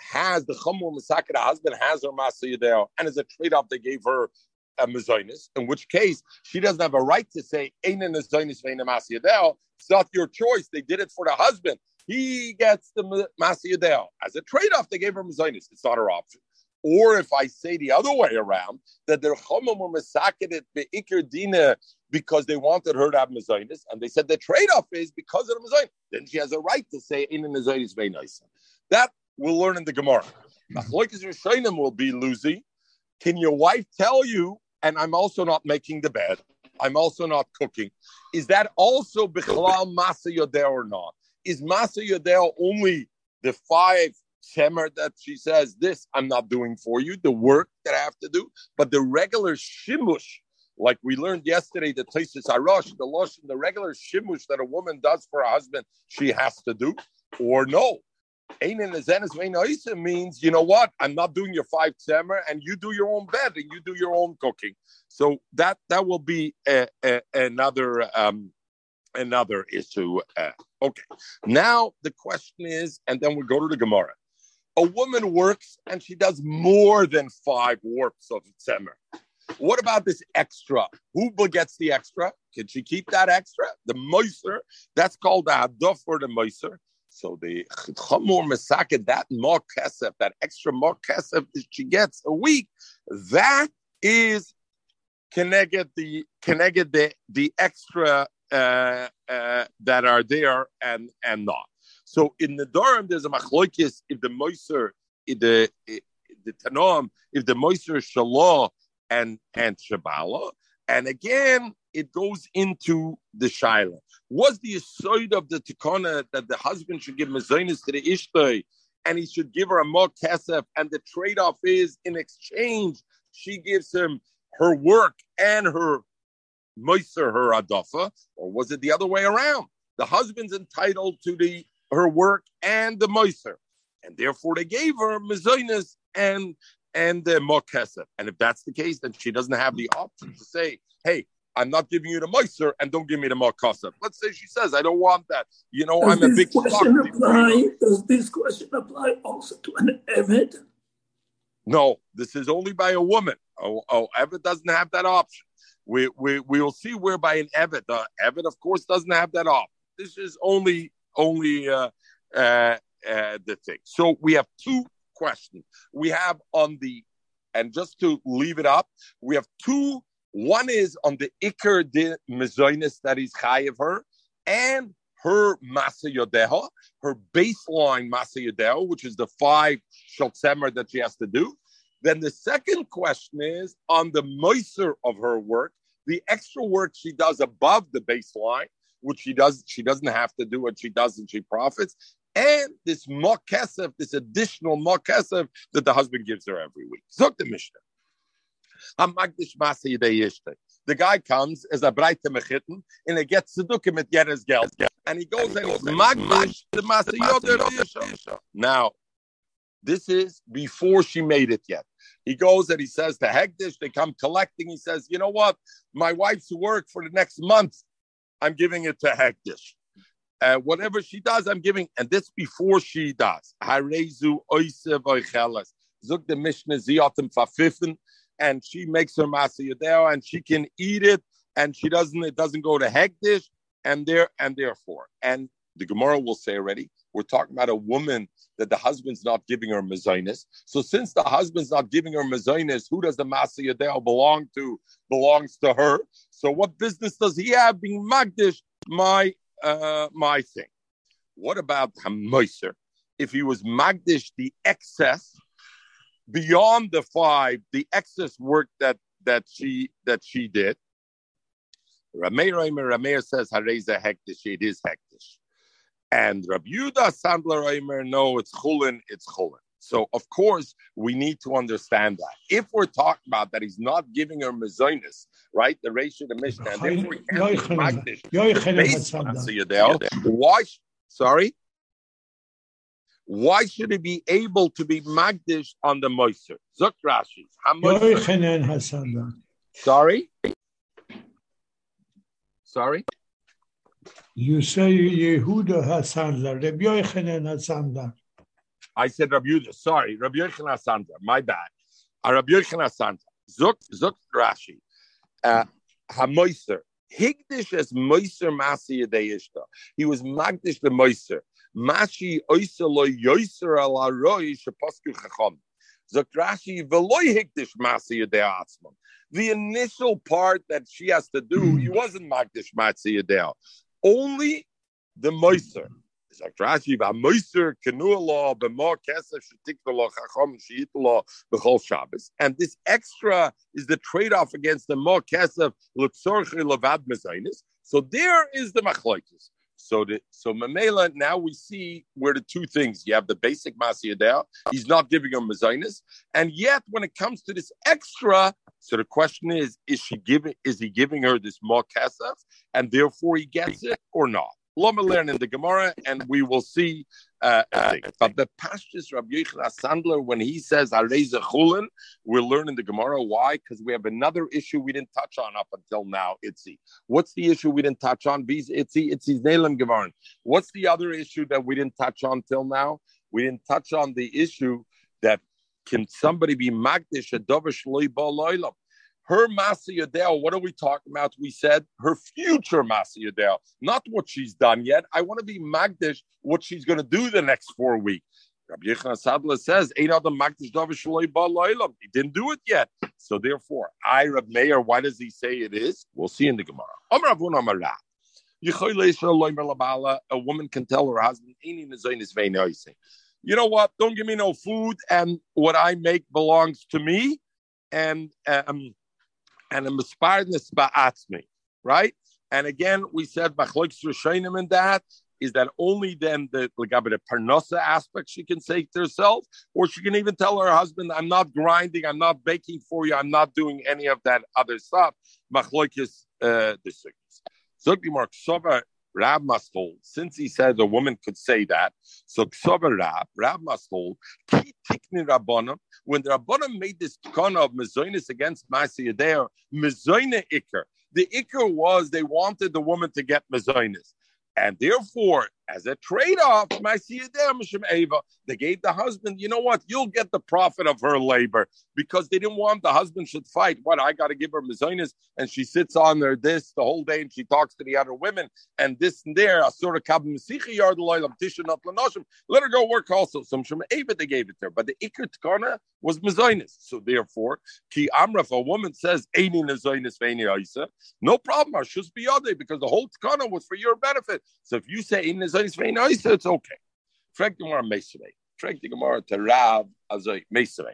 S1: has the chamur masaka, the husband has her masayadel, and as a trade-off they gave her a mazonis, in which case she doesn't have a right to say Einan mazonis masayadel. It's not your choice. They did it for the husband. He gets the masayadel. As a trade-off, they gave her mazonis. It's not her option. Or if I say the other way around, that the chomim were masakedet beikir dina because they wanted her to have mezainis, and they said the trade-off is because of the mezainis. Then she has a right to say in the very nice. That we'll learn in the Gemara. Machloikis Rishonim will be Lucy. Can your wife tell you? And I'm also not making the bed. I'm also not cooking. Is that also bichlal masa yodeh or not? Is masa yodeh only the five temer that she says, this I'm not doing for you, the work that I have to do, but the regular shimush, like we learned yesterday, the Tesis Arosh, the losh, the regular shimush that a woman does for a husband, she has to do, or no. Means, you know what? I'm not doing your five temer, and you do your own bed and you do your own cooking. So that that will be a, a, another um, another issue. Uh, okay. Now the question is, and then we go to the Gemara a woman works and she does more than five warps of tzemer. What about this extra? Who gets the extra? Can she keep that extra? The moiser, that's called the hadaf for the moiser. So the chamor mesaket, that more kesef, that extra more kesef that she gets a week, that is connected the connected the the extra uh, uh, that are there and and not. So in the Durham, there's a machloikis if the moiser, if the if the tanom, if the moiser shalah and and shabala, and again it goes into the shaila. Was the side of the tikana that the husband should give mazonis to the ishtay, and he should give her a more kesef, and the trade-off is in exchange she gives him her work and her moiser, her adafa, or was it the other way around? The husband's entitled to the her work and the moiser, and therefore they gave her mezainis and and the mokesef. And if that's the case, then she doesn't have the option to say, "Hey, I'm not giving you the moiser, and don't give me the mokesef." Let's say she says, "I don't want that." You know,
S4: does
S1: I'm a big
S4: question apply, Does this question apply also to an eved?
S1: No, this is only by a woman. Oh, oh, Evet doesn't have that option. We, we, we will see whereby an Evet, the Evet, of course, doesn't have that option. This is only only uh, uh, uh, the thing. So we have two questions. We have on the, and just to leave it up, we have two. One is on the Iker de Mezoinis that is high of her, and her Masa Yodeha, her baseline Masa Yodeha, which is the five Shotzemer that she has to do. Then the second question is on the moiser of her work, the extra work she does above the baseline, which she does, she doesn't have to do what she does and she profits, and this mokesef, this additional mokesef that the husband gives her every week. Zok the Mishnah. The guy comes as a breite mechitten and he gets tzedukah mit jeres geld. And he goes and he's magdish the masayot Now, this is before she made it yet. He goes and he says to Hegdish, they come collecting. He says, you know what? My wife's work for the next month, I'm giving it to Hegdish. Uh, whatever she does, I'm giving, and this before she does. Zuk the Mishnah and she makes her masa yadeo, and she can eat it, and she doesn't. It doesn't go to hegdish, and there and therefore, and the Gemara will say already, we're talking about a woman that the husband's not giving her mezainis. So since the husband's not giving her mezainis, who does the masa yadeo belong to? Belongs to her. So what business does he have being magdish my uh, my thing. What about Hamoiser? If he was Magdish, the excess beyond the five, the excess work that that she that she did. Rameir Rameir says Hareza hektish, it is hektish. And Rabbi Yudah Sandler Reimer, no, it's chulin, it's chulin. So of course we need to understand that. If we're talking about that he's not giving her mezainis, right? The ratio the Mishnah, and therefore why? Sorry. Why should he be able to be magdish on the moister? Zuk Rashi. Sorry. Sorry.
S5: You say Yehuda Hasandler, Rabbi Yochanan Hasandler.
S1: I said Rabbi Yehuda. Sorry, Rabbi Yochanan Hasandler. My bad. Uh, Rabbi Yochanan Hasandler. Zuk Zuk Rashi. Uh, Hamoiser. Higdish as Moiser Masi Yadeyishta. He was Magdish the Moiser. Mashi Oiselo Yoiser ala Roi Shapasku Chacham. Zakrashi Veloy Higdish Masi Yadeatzman. The initial part that she has to do, he hmm. wasn't Magdish Masi Yadea. Only the Moiser. Sagt Rashi, va moiser kenua law, b'mor kesef shetikva lo chacham she'it lo b'chol Shabbos. And this extra is the trade-off against the more kesef l'tzorchi levad mezainis. So there is the machlokes. So the so Mamela, now we see where the two things you have the basic Masiyadel, he's not giving him Mazainis, and yet when it comes to this extra, so the question is, is she giving is he giving her this more and therefore he gets it or not? Loma learn in the Gemara, and we will see. Uh, but the Pashtus Rabbi Yochanan Sandler, when he says Areza Chulin, we're learning the Gemara. Why? Because we have another issue we didn't touch on up until now. Itzi. What's the issue we didn't touch on? Bees Itzi. Itzi's Nelim Gevarin. What's the other issue that we didn't touch on till now? We didn't touch on the issue that can somebody be Magdish a Dovish Loiba her Masa Yadel, what are we talking about? We said her future Masa Yadel, not what she's done yet. I want to be Magdish, what she's going to do the next four weeks. Rabbi Yechon says, Ain't the Magdish Davish He didn't do it yet. So therefore, I, Rab Meir, why does he say it is? We'll see in the Gemara. A woman can tell her husband, you know what? Don't give me no food, and what I make belongs to me. And um, and a misparness ba'atzmi, right? And again, we said bachloiks rishonim in that is that only then the the parnosa aspect she can say to herself, or she can even tell her husband, "I'm not grinding, I'm not baking for you, I'm not doing any of that other stuff." Machloikis uh, the sickness. Mark Rab must hold, since he said a woman could say that, so Ksoba Rab, Rab must hold, Ki Tikni Rabbanim, when the Rabbanim made this kind of Mazoinis against Masi Yadeh, Mazoina Iker, the Iker was they wanted the woman to get Mazoinis. And therefore, as a trade-off, they gave the husband, you know what, you'll get the profit of her labor because they didn't want the husband should fight. What I got to give her mizonis, and she sits on there this the whole day and she talks to the other women and this and there. Let her go work also. Some Ava they gave it to her, but the ikr tkana was mizonis. So therefore, ki amra, a woman says no problem, because the whole tkana was for your benefit. So if you say it's okay. Frank Gemara Meisrei. Frag the Gemara to Rav Azoi Meisrei.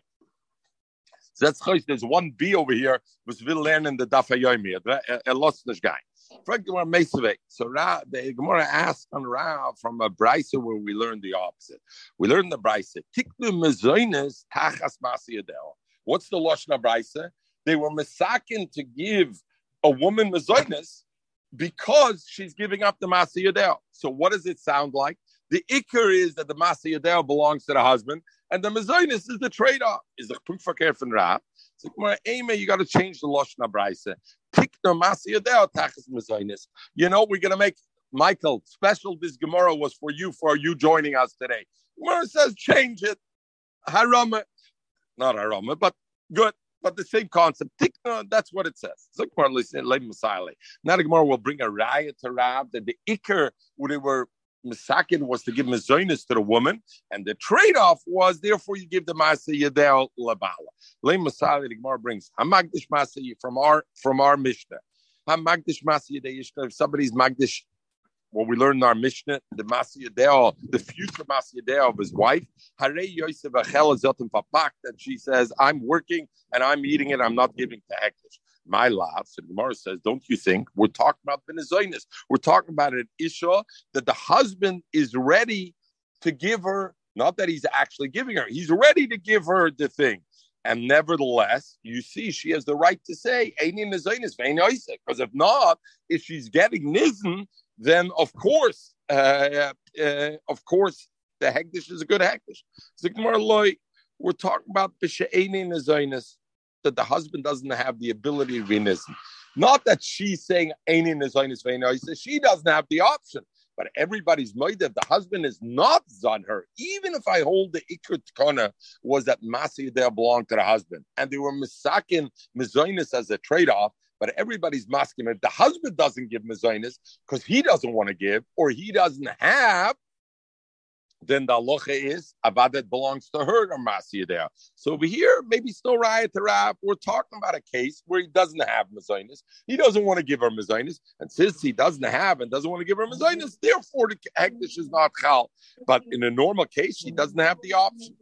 S1: So that's choice. There's one B over here, which will learn in the Daf Hayomi, a lost guy. Frank Gemara Meseve. So Ra, the Gemara asked on Ra from a brisa where we learned the opposite. We learned the brisa. Tiknu mezoines tachas masiyadel. What's the lashon of brisa? They were misakin to give a woman mezoines because she's giving up the masiyadel. So what does it sound like? The ikr is that the masiyadel belongs to the husband, and the mezoines is the trade-off. Is the pukfakir from Ra? So you got to change the lashon of brisa. You know, we're going to make Michael special. This Gemara was for you, for you joining us today. Gemara says change it. Harama, not harama, but good. But the same concept. Tikna, uh, that's what it says. Now the Gemara will bring a riot to Rab that the Iker, where they were Misakin was to give mezonis to the woman, and the trade-off was therefore you give the masa yadel labala. Le masali the Gemara brings hamagdish masa from our from our Mishnah. Hamagdish masa If somebody's magdish, what we learned in our Mishnah, the masa yadel, the future masa yadel of his wife, hare yosef that she says, I'm working and I'm eating it. I'm not giving to hektish my love. So Gemara says, don't you think we're talking about Benezoinis? We're talking about an Isha that the husband is ready to give her, not that he's actually giving her, he's ready to give her the thing. And nevertheless, you see, she has the right to say, because if not, if she's getting nizen, then of course, uh, uh, of course, the hektish is a good hektish. So we're talking about b'she'enin nezaynis that the husband doesn't have the ability to be nissen. Not that she's saying Ainin He says she doesn't have the option. But everybody's moidev, the husband is not on her. Even if I hold the ikut kona was that masi there belonged to the husband, and they were misakin mizoinus as a trade-off. But everybody's masking if the husband doesn't give mizoinus because he doesn't want to give or he doesn't have, then the aloha is abadet belongs to her or masiyah there. So over here, maybe still riot to Rab. We're talking about a case where he doesn't have mezainis. He doesn't want to give her mezainis, and since he doesn't have and doesn't want to give her mezainis, therefore the hektish is not chal. But in a normal case, he doesn't have the option.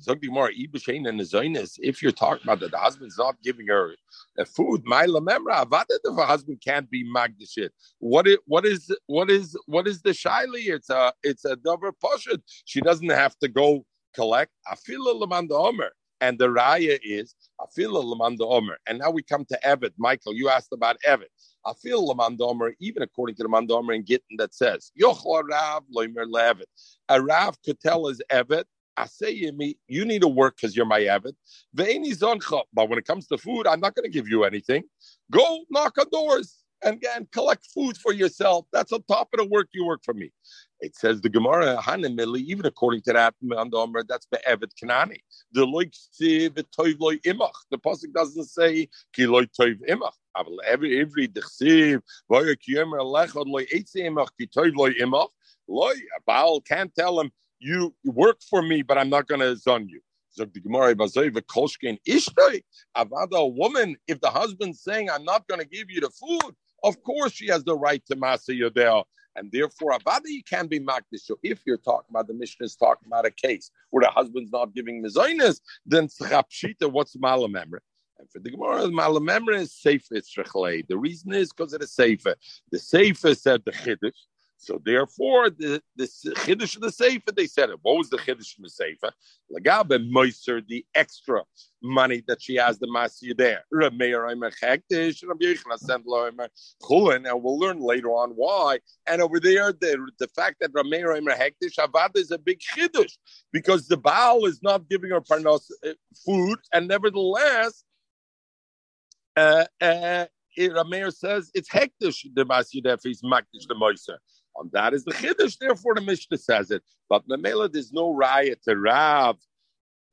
S1: If you're talking about that the husband's not giving her a food, my lamemra if a husband can't be magdashit. What is what is what is what is the shaili? It's a it's a dover poshut. She doesn't have to go collect. Afila lamanda omer. And the raya is afila lamanda omer. And now we come to Evet. Michael, you asked about Evet. Feel Lamandomer, even according to the Mandomer in Gittin that says, Yochla Rav Loimer Levet. A Rav could tell his Evet, I say to me, you need to work because you're my avid. But when it comes to food, I'm not going to give you anything. Go knock on doors and, and collect food for yourself. That's on top of the work you work for me. It says the Gemara Hanamili, even according to that, that's Be'evet Kanani. The. The Pasuk doesn't say Kiloy Toiv Imach. Every every loy loy Baal can't tell him you work for me, but I'm not going to zon you. Avada, a woman, if the husband's saying, I'm not going to give you the food, of course she has the right to Masa Yodel. And therefore, Avada, you can be Makdish. So if you're talking about the Mishnah is talking about a case where the husband's not giving Mizainis, then Tzchapshita, what's Malamemre? And for the Gemara, Malamemre is Sefer Tzrechle. The reason is because it is safer. The safer said the Chiddush. So therefore, the the chiddush of the sefer, they said it. What was the chiddush in the sefer? Lagabe moiser, the extra money that she has the masir there. Rameir, I'm a hectic, and we'll learn later on why. And over there, the, the fact that Rameir Hektish Avad is a big chiddush because the Baal is not giving her parnos uh, food, and nevertheless, uh, uh, Rameir says it's hektish the masir there if makdish the moiser. On that is the chiddush. Therefore, the Mishnah says it. But Mamela, there's no riot to Rav.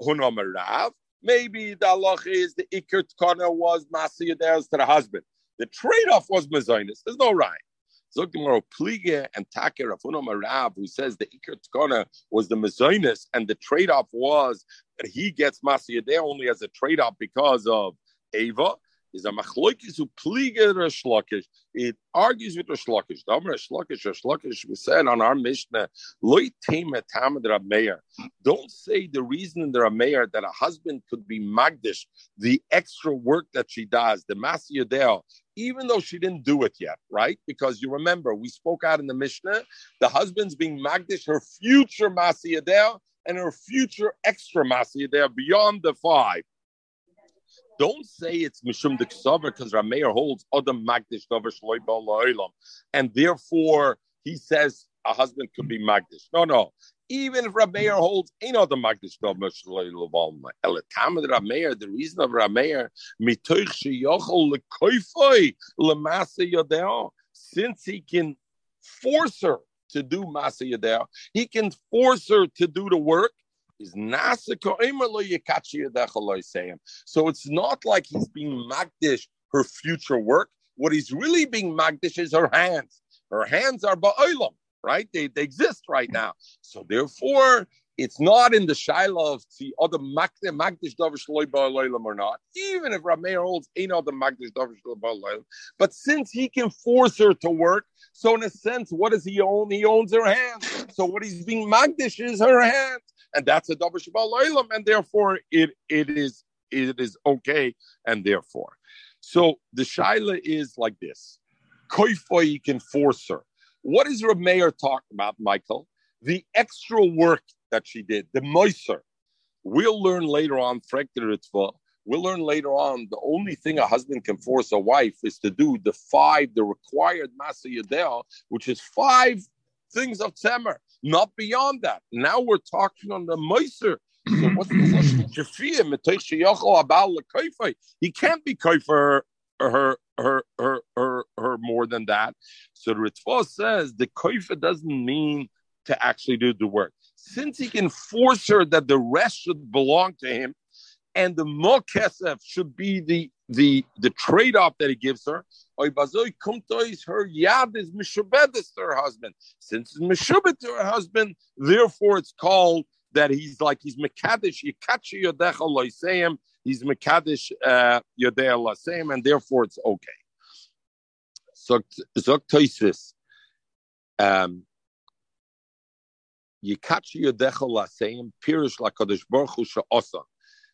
S1: Hunam Rav. Maybe the Allah is the ikr tkana was masiyaders to the husband. The trade-off was mazonis. There's no riot. Zogdimaro Pliga and Take Rafunam Rav, who says the ikr tkana was the mazonis, and the trade-off was that he gets masiyadeh only as a trade-off because of Ava. Is a machloikis who pliger Rish Lakish. It argues with Rish Lakish. The Amr Lakish, Rish Lakish, we said on our Mishnah, loy tema tamad Rameir. Don't say the reason in the Rameir that a husband could be magdish, the extra work that she does, the masiyadel, even though she didn't do it yet, right? Because you remember, we spoke out in the Mishnah, the husband's being magdish, her future masiyadel, and her future extra masiyadel beyond the five. Don't say it's Mishum de Ksaver because Rameir holds Adam Magdish Dover Shloiba And therefore, he says a husband could be Magdish. No, no. Even if Rameir holds ain't other Magdish Dover Shloiba Elatamid Rameir, the reason of Rameir, Mitoich Sheyochel Lekoifoi Lemasa Yodeo, since he can force her to do Masa Yodeo, he can force her to do the work is So it's not like he's being magdish her future work. What he's really being magdish is her hands. Her hands are ba'olam, right? They, they exist right now. So therefore, it's not in the shaila of the other magdish davar shloi ba'olam or not. Even if Rameir holds ain't other magdish davar shloi ba'olam, but since he can force her to work, so in a sense, what does he own? He owns her hands. So what he's being magdish is her hands and that's a double shabbat and therefore it it is it is okay, and therefore. So the shaila is like this: koifa you can force her. What is Rameir talking about, Michael? The extra work that she did, the moiser. We'll learn later on, Frank the We'll learn later on the only thing a husband can force a wife is to do the five, the required masa yadel, which is five things of tzemer, not beyond that. Now we're talking on the Meiser. So what's the He can't be kaifer her her her her her more than that. So the Ritva says the kaifa doesn't mean to actually do the work. Since he can force her that the rest should belong to him, and the more kesef should be the the the trade off that he gives her. Her yad is mishubedes to her husband. Since it's mishubed to her husband, therefore it's called that he's like he's mekadesh yikachi yodecha loisayim. He's mekadesh uh, yodea lasayim, and therefore it's okay. So zok. Um, Yikachi yodecha lasayim pirish lakadosh baruch hu she'osa.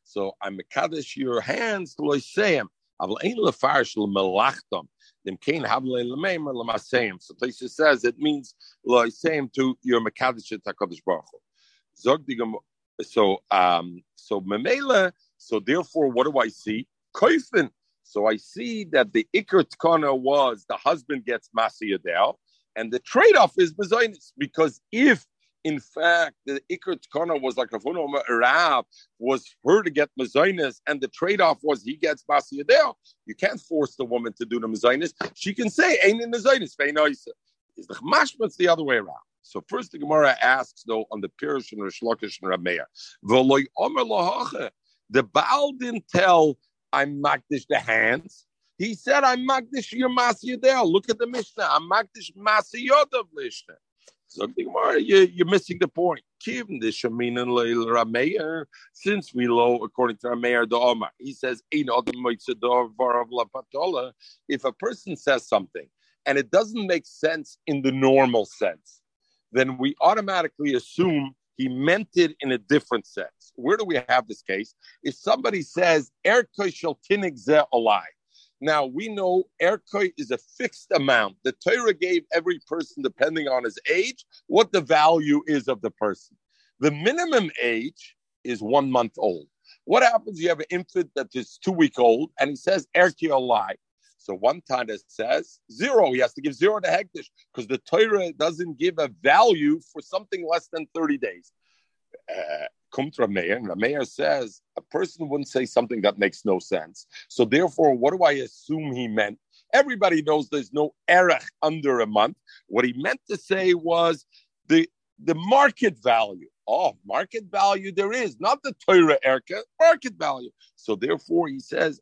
S1: So I'm mekadesh your hands loisayim. Aval ein lefarish lemelachtam. Them kain havle lemeimer lemasayim. So Tosha says it means loisayim to your mekadesh takadosh baruch Zog So um so memela. So therefore, what do I see? Koifin. So I see that the ikr tkana was the husband gets masiyadel, and the trade-off is bezoinis because if in fact, the Iker Tkana was like a Rab was her to get Mazainis, and the trade off was he gets Basiyadel. You can't force the woman to do the Mazainis. She can say, Ain't in Mazainis, Feinoisa. Is the Mashmat's the other way around. So first the Gemara asks though on the Pirish and Rish Lakish and Rameir. The Baal didn't tell I'm Makdish the hands. He said I'm Makdish your Masiyadel. Look at the Mishnah. I'm Makdish Mishnah. So you, you're missing the point. Since we know, according to Rameir the Omar, he says, if a person says something and it doesn't make sense in the normal sense, then we automatically assume he meant it in a different sense. Where do we have this case? If somebody says, Er shall alive, now we know erkoi is a fixed amount. The Torah gave every person, depending on his age, what the value is of the person. The minimum age is one month old. What happens? You have an infant that is two week old, and he says erki alai. So one time it says zero. He has to give zero to hektish because the Torah doesn't give a value for something less than thirty days. Uh, Kumt Rameir, and Rameir says a person wouldn't say something that makes no sense. So therefore, what do I assume he meant? Everybody knows there's no erech under a month. What he meant to say was the the market value. Oh, market value there is, not the Torah erka, market value. So therefore, he says,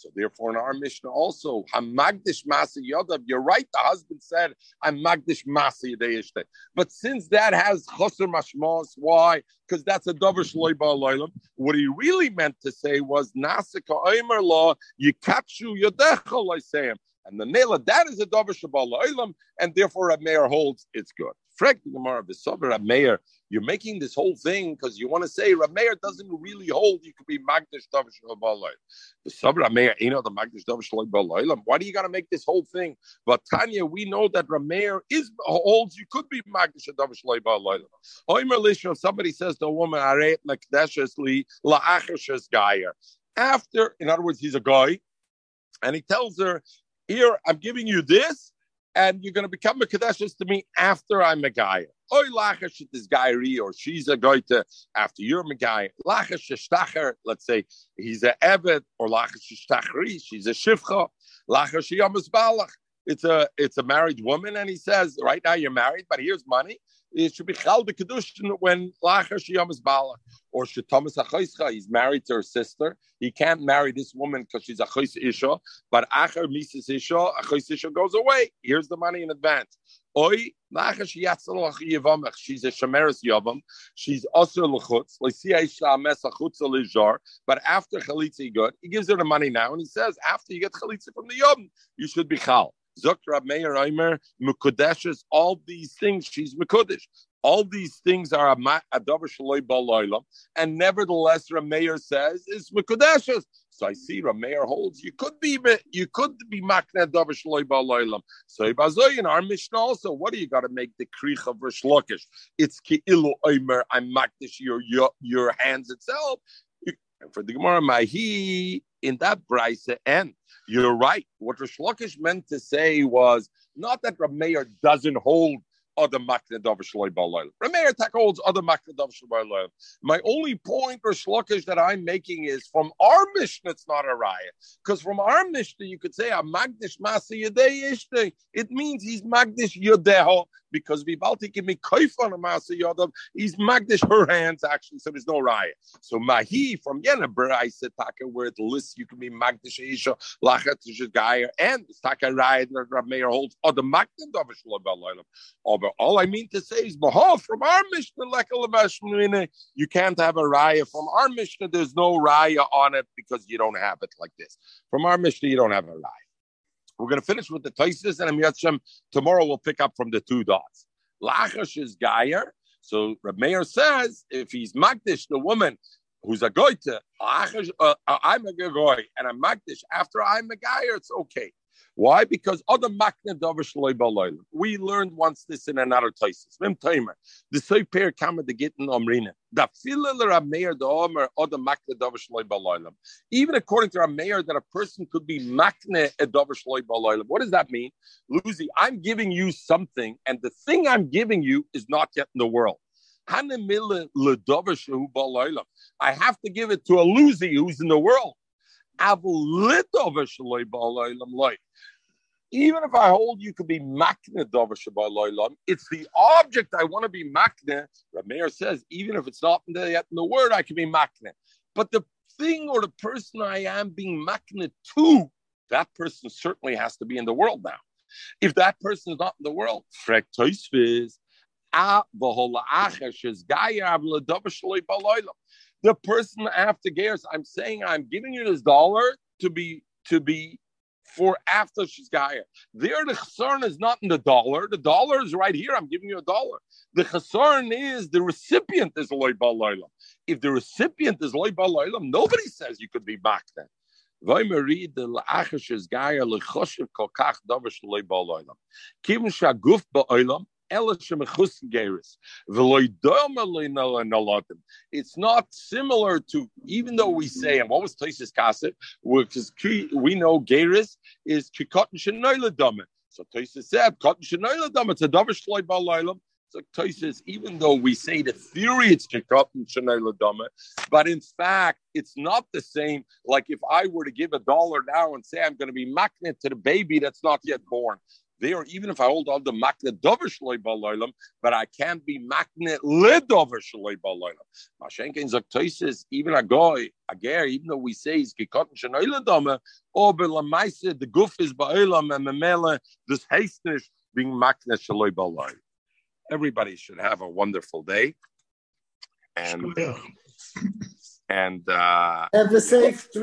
S1: So therefore, in our mission also, Hamagdish Masa Yodav, you're right, the husband said, I'm Magdish Masa Yadayishte. But since that has Chosr Mashmos, why? Because that's a Dover Shloi Ba'alaylam. What he really meant to say was, Nasika Omer Law, Yikachu Yodechol, I say him. And the Nela, that is a Dover Shabbat and therefore a mayor holds it's good. Frek the Gemara, Besover, Mayor, you're making this whole thing because you want to say Rameir doesn't really hold. You could be Magdish Davish Sabra Rameir, you know the Magdish Davish Why do you got to make this whole thing? But Tanya, we know that Rameir is holds. You could be Magdish Davish Oimer Somebody says to a woman, Aret Makdeshesli Laachashes Gayer. After, in other words, he's a guy, and he tells her, "Here, I'm giving you this." And you're going to become a Kadeshes to me after I'm a guy. Oy this guy or she's a goite after you're a guy. Lachash shtacher, let's say he's a evet, or lachash shtachri, she's a shivcha. Balach. It's a it's a married woman, and he says, right now you're married, but here's money. It should be chal the kedushin when lachash yamas balach or shetamas achayscha. He's married to her sister. He can't marry this woman because she's a chayis isha. But acher mises isha, a chayis isha goes away. Here's the money in advance. Oy, she's a shemeres yavam. She's also lechutz. But after chalitza good, he gives her the money now, and he says after you get chalitza from the yom, you should be chal. Zokra Meir Aimer Mukudeshes. All these things she's Mukudesh. All these things are a davar shaloi baloilam, and nevertheless, Rameir says it's mekudeshes. So I see Rameir holds you could be you could be makna davar shaloi baloilam. So Ibazoy in our Mishnah also, what do you got to make the krich of Rishlokish? It's ki'ilu oimer. I'm makdish your, your your hands itself. And for the Gemara, Mahi in that brisa and you're right. What Rish meant to say was not that Rameir doesn't hold other makna davar shloi ba'layla. Rameir Tak holds other makna davar shloi. My only point or that I'm making is from our Mishnah, it's not a riot. Because from our Mishnah, you could say a magdish masi yadei ishte. It means he's magdish yodeho because me kaif on a masa yadav. He's magdish her hands actually, so there's no riot. So mahi from Yena Brisa Taka, where it lists you can be magdish isha lachat gaya and Taka riot that Rameir holds other makna davar shloi ba'layla. Oh, but all I mean to say is, behold from our Mishnah, you can't have a raya. From our Mishnah, there's no raya on it because you don't have it like this. From our Mishnah, you don't have a raya. We're going to finish with the Taisis, and Amir tomorrow we'll pick up from the two dots. Lachash is Gayer. So Reb Meir says, if he's Magdish, the woman who's a goite, uh, I'm a goy, and I'm Magdish, after I'm a Gayer, it's okay. Why? Because other makna davar We learned once this in another thesis. Mem timer. The soy pair kamer the gitten omrina. Da filer mayor the omer other makna davar Even according to mayor, that a person could be makne a davar What does that mean, Lucy? I'm giving you something, and the thing I'm giving you is not yet in the world. I have to give it to a Lucy who's in the world. Even if I hold you could be makne dover it's the object I want to be makne. Rameir says, even if it's not yet in the word, I can be makne. But the thing or the person I am being makne to, that person certainly has to be in the world now. If that person is not in the world, frek the person after Gears, I'm saying I'm giving you this dollar to be to be for after she's Gaia. There, the chasarn is not in the dollar. The dollar is right here. I'm giving you a dollar. The chasarn is the recipient is loy balaylam. If the recipient is loy balaylam, nobody says you could be back then. ba'olam it's not similar to, even though we say, and what was Tosis which is we know Geris is Kikot Shenoiladama. So Tosis said, Kot Shenoiladama, it's a Davar Shloi Balaylam. So Tosis, even though we say the theory it's Kikot Shenoiladama, but in fact, it's not the same. Like if I were to give a dollar now and say I'm going to be magnet to the baby that's not yet born, there, even if I hold all the makne dover shloi baloilam, but I can't be makne lidover shloi baloilam. Mashenkin zaktoises, even a guy, a ger, even though we say he's gekotten shenoile dome, or belamaise, the goof is baolam and memele, this hastenish being makne shloi baloilam. Everybody should have a wonderful day. And, and, uh,
S3: Have a safe trip.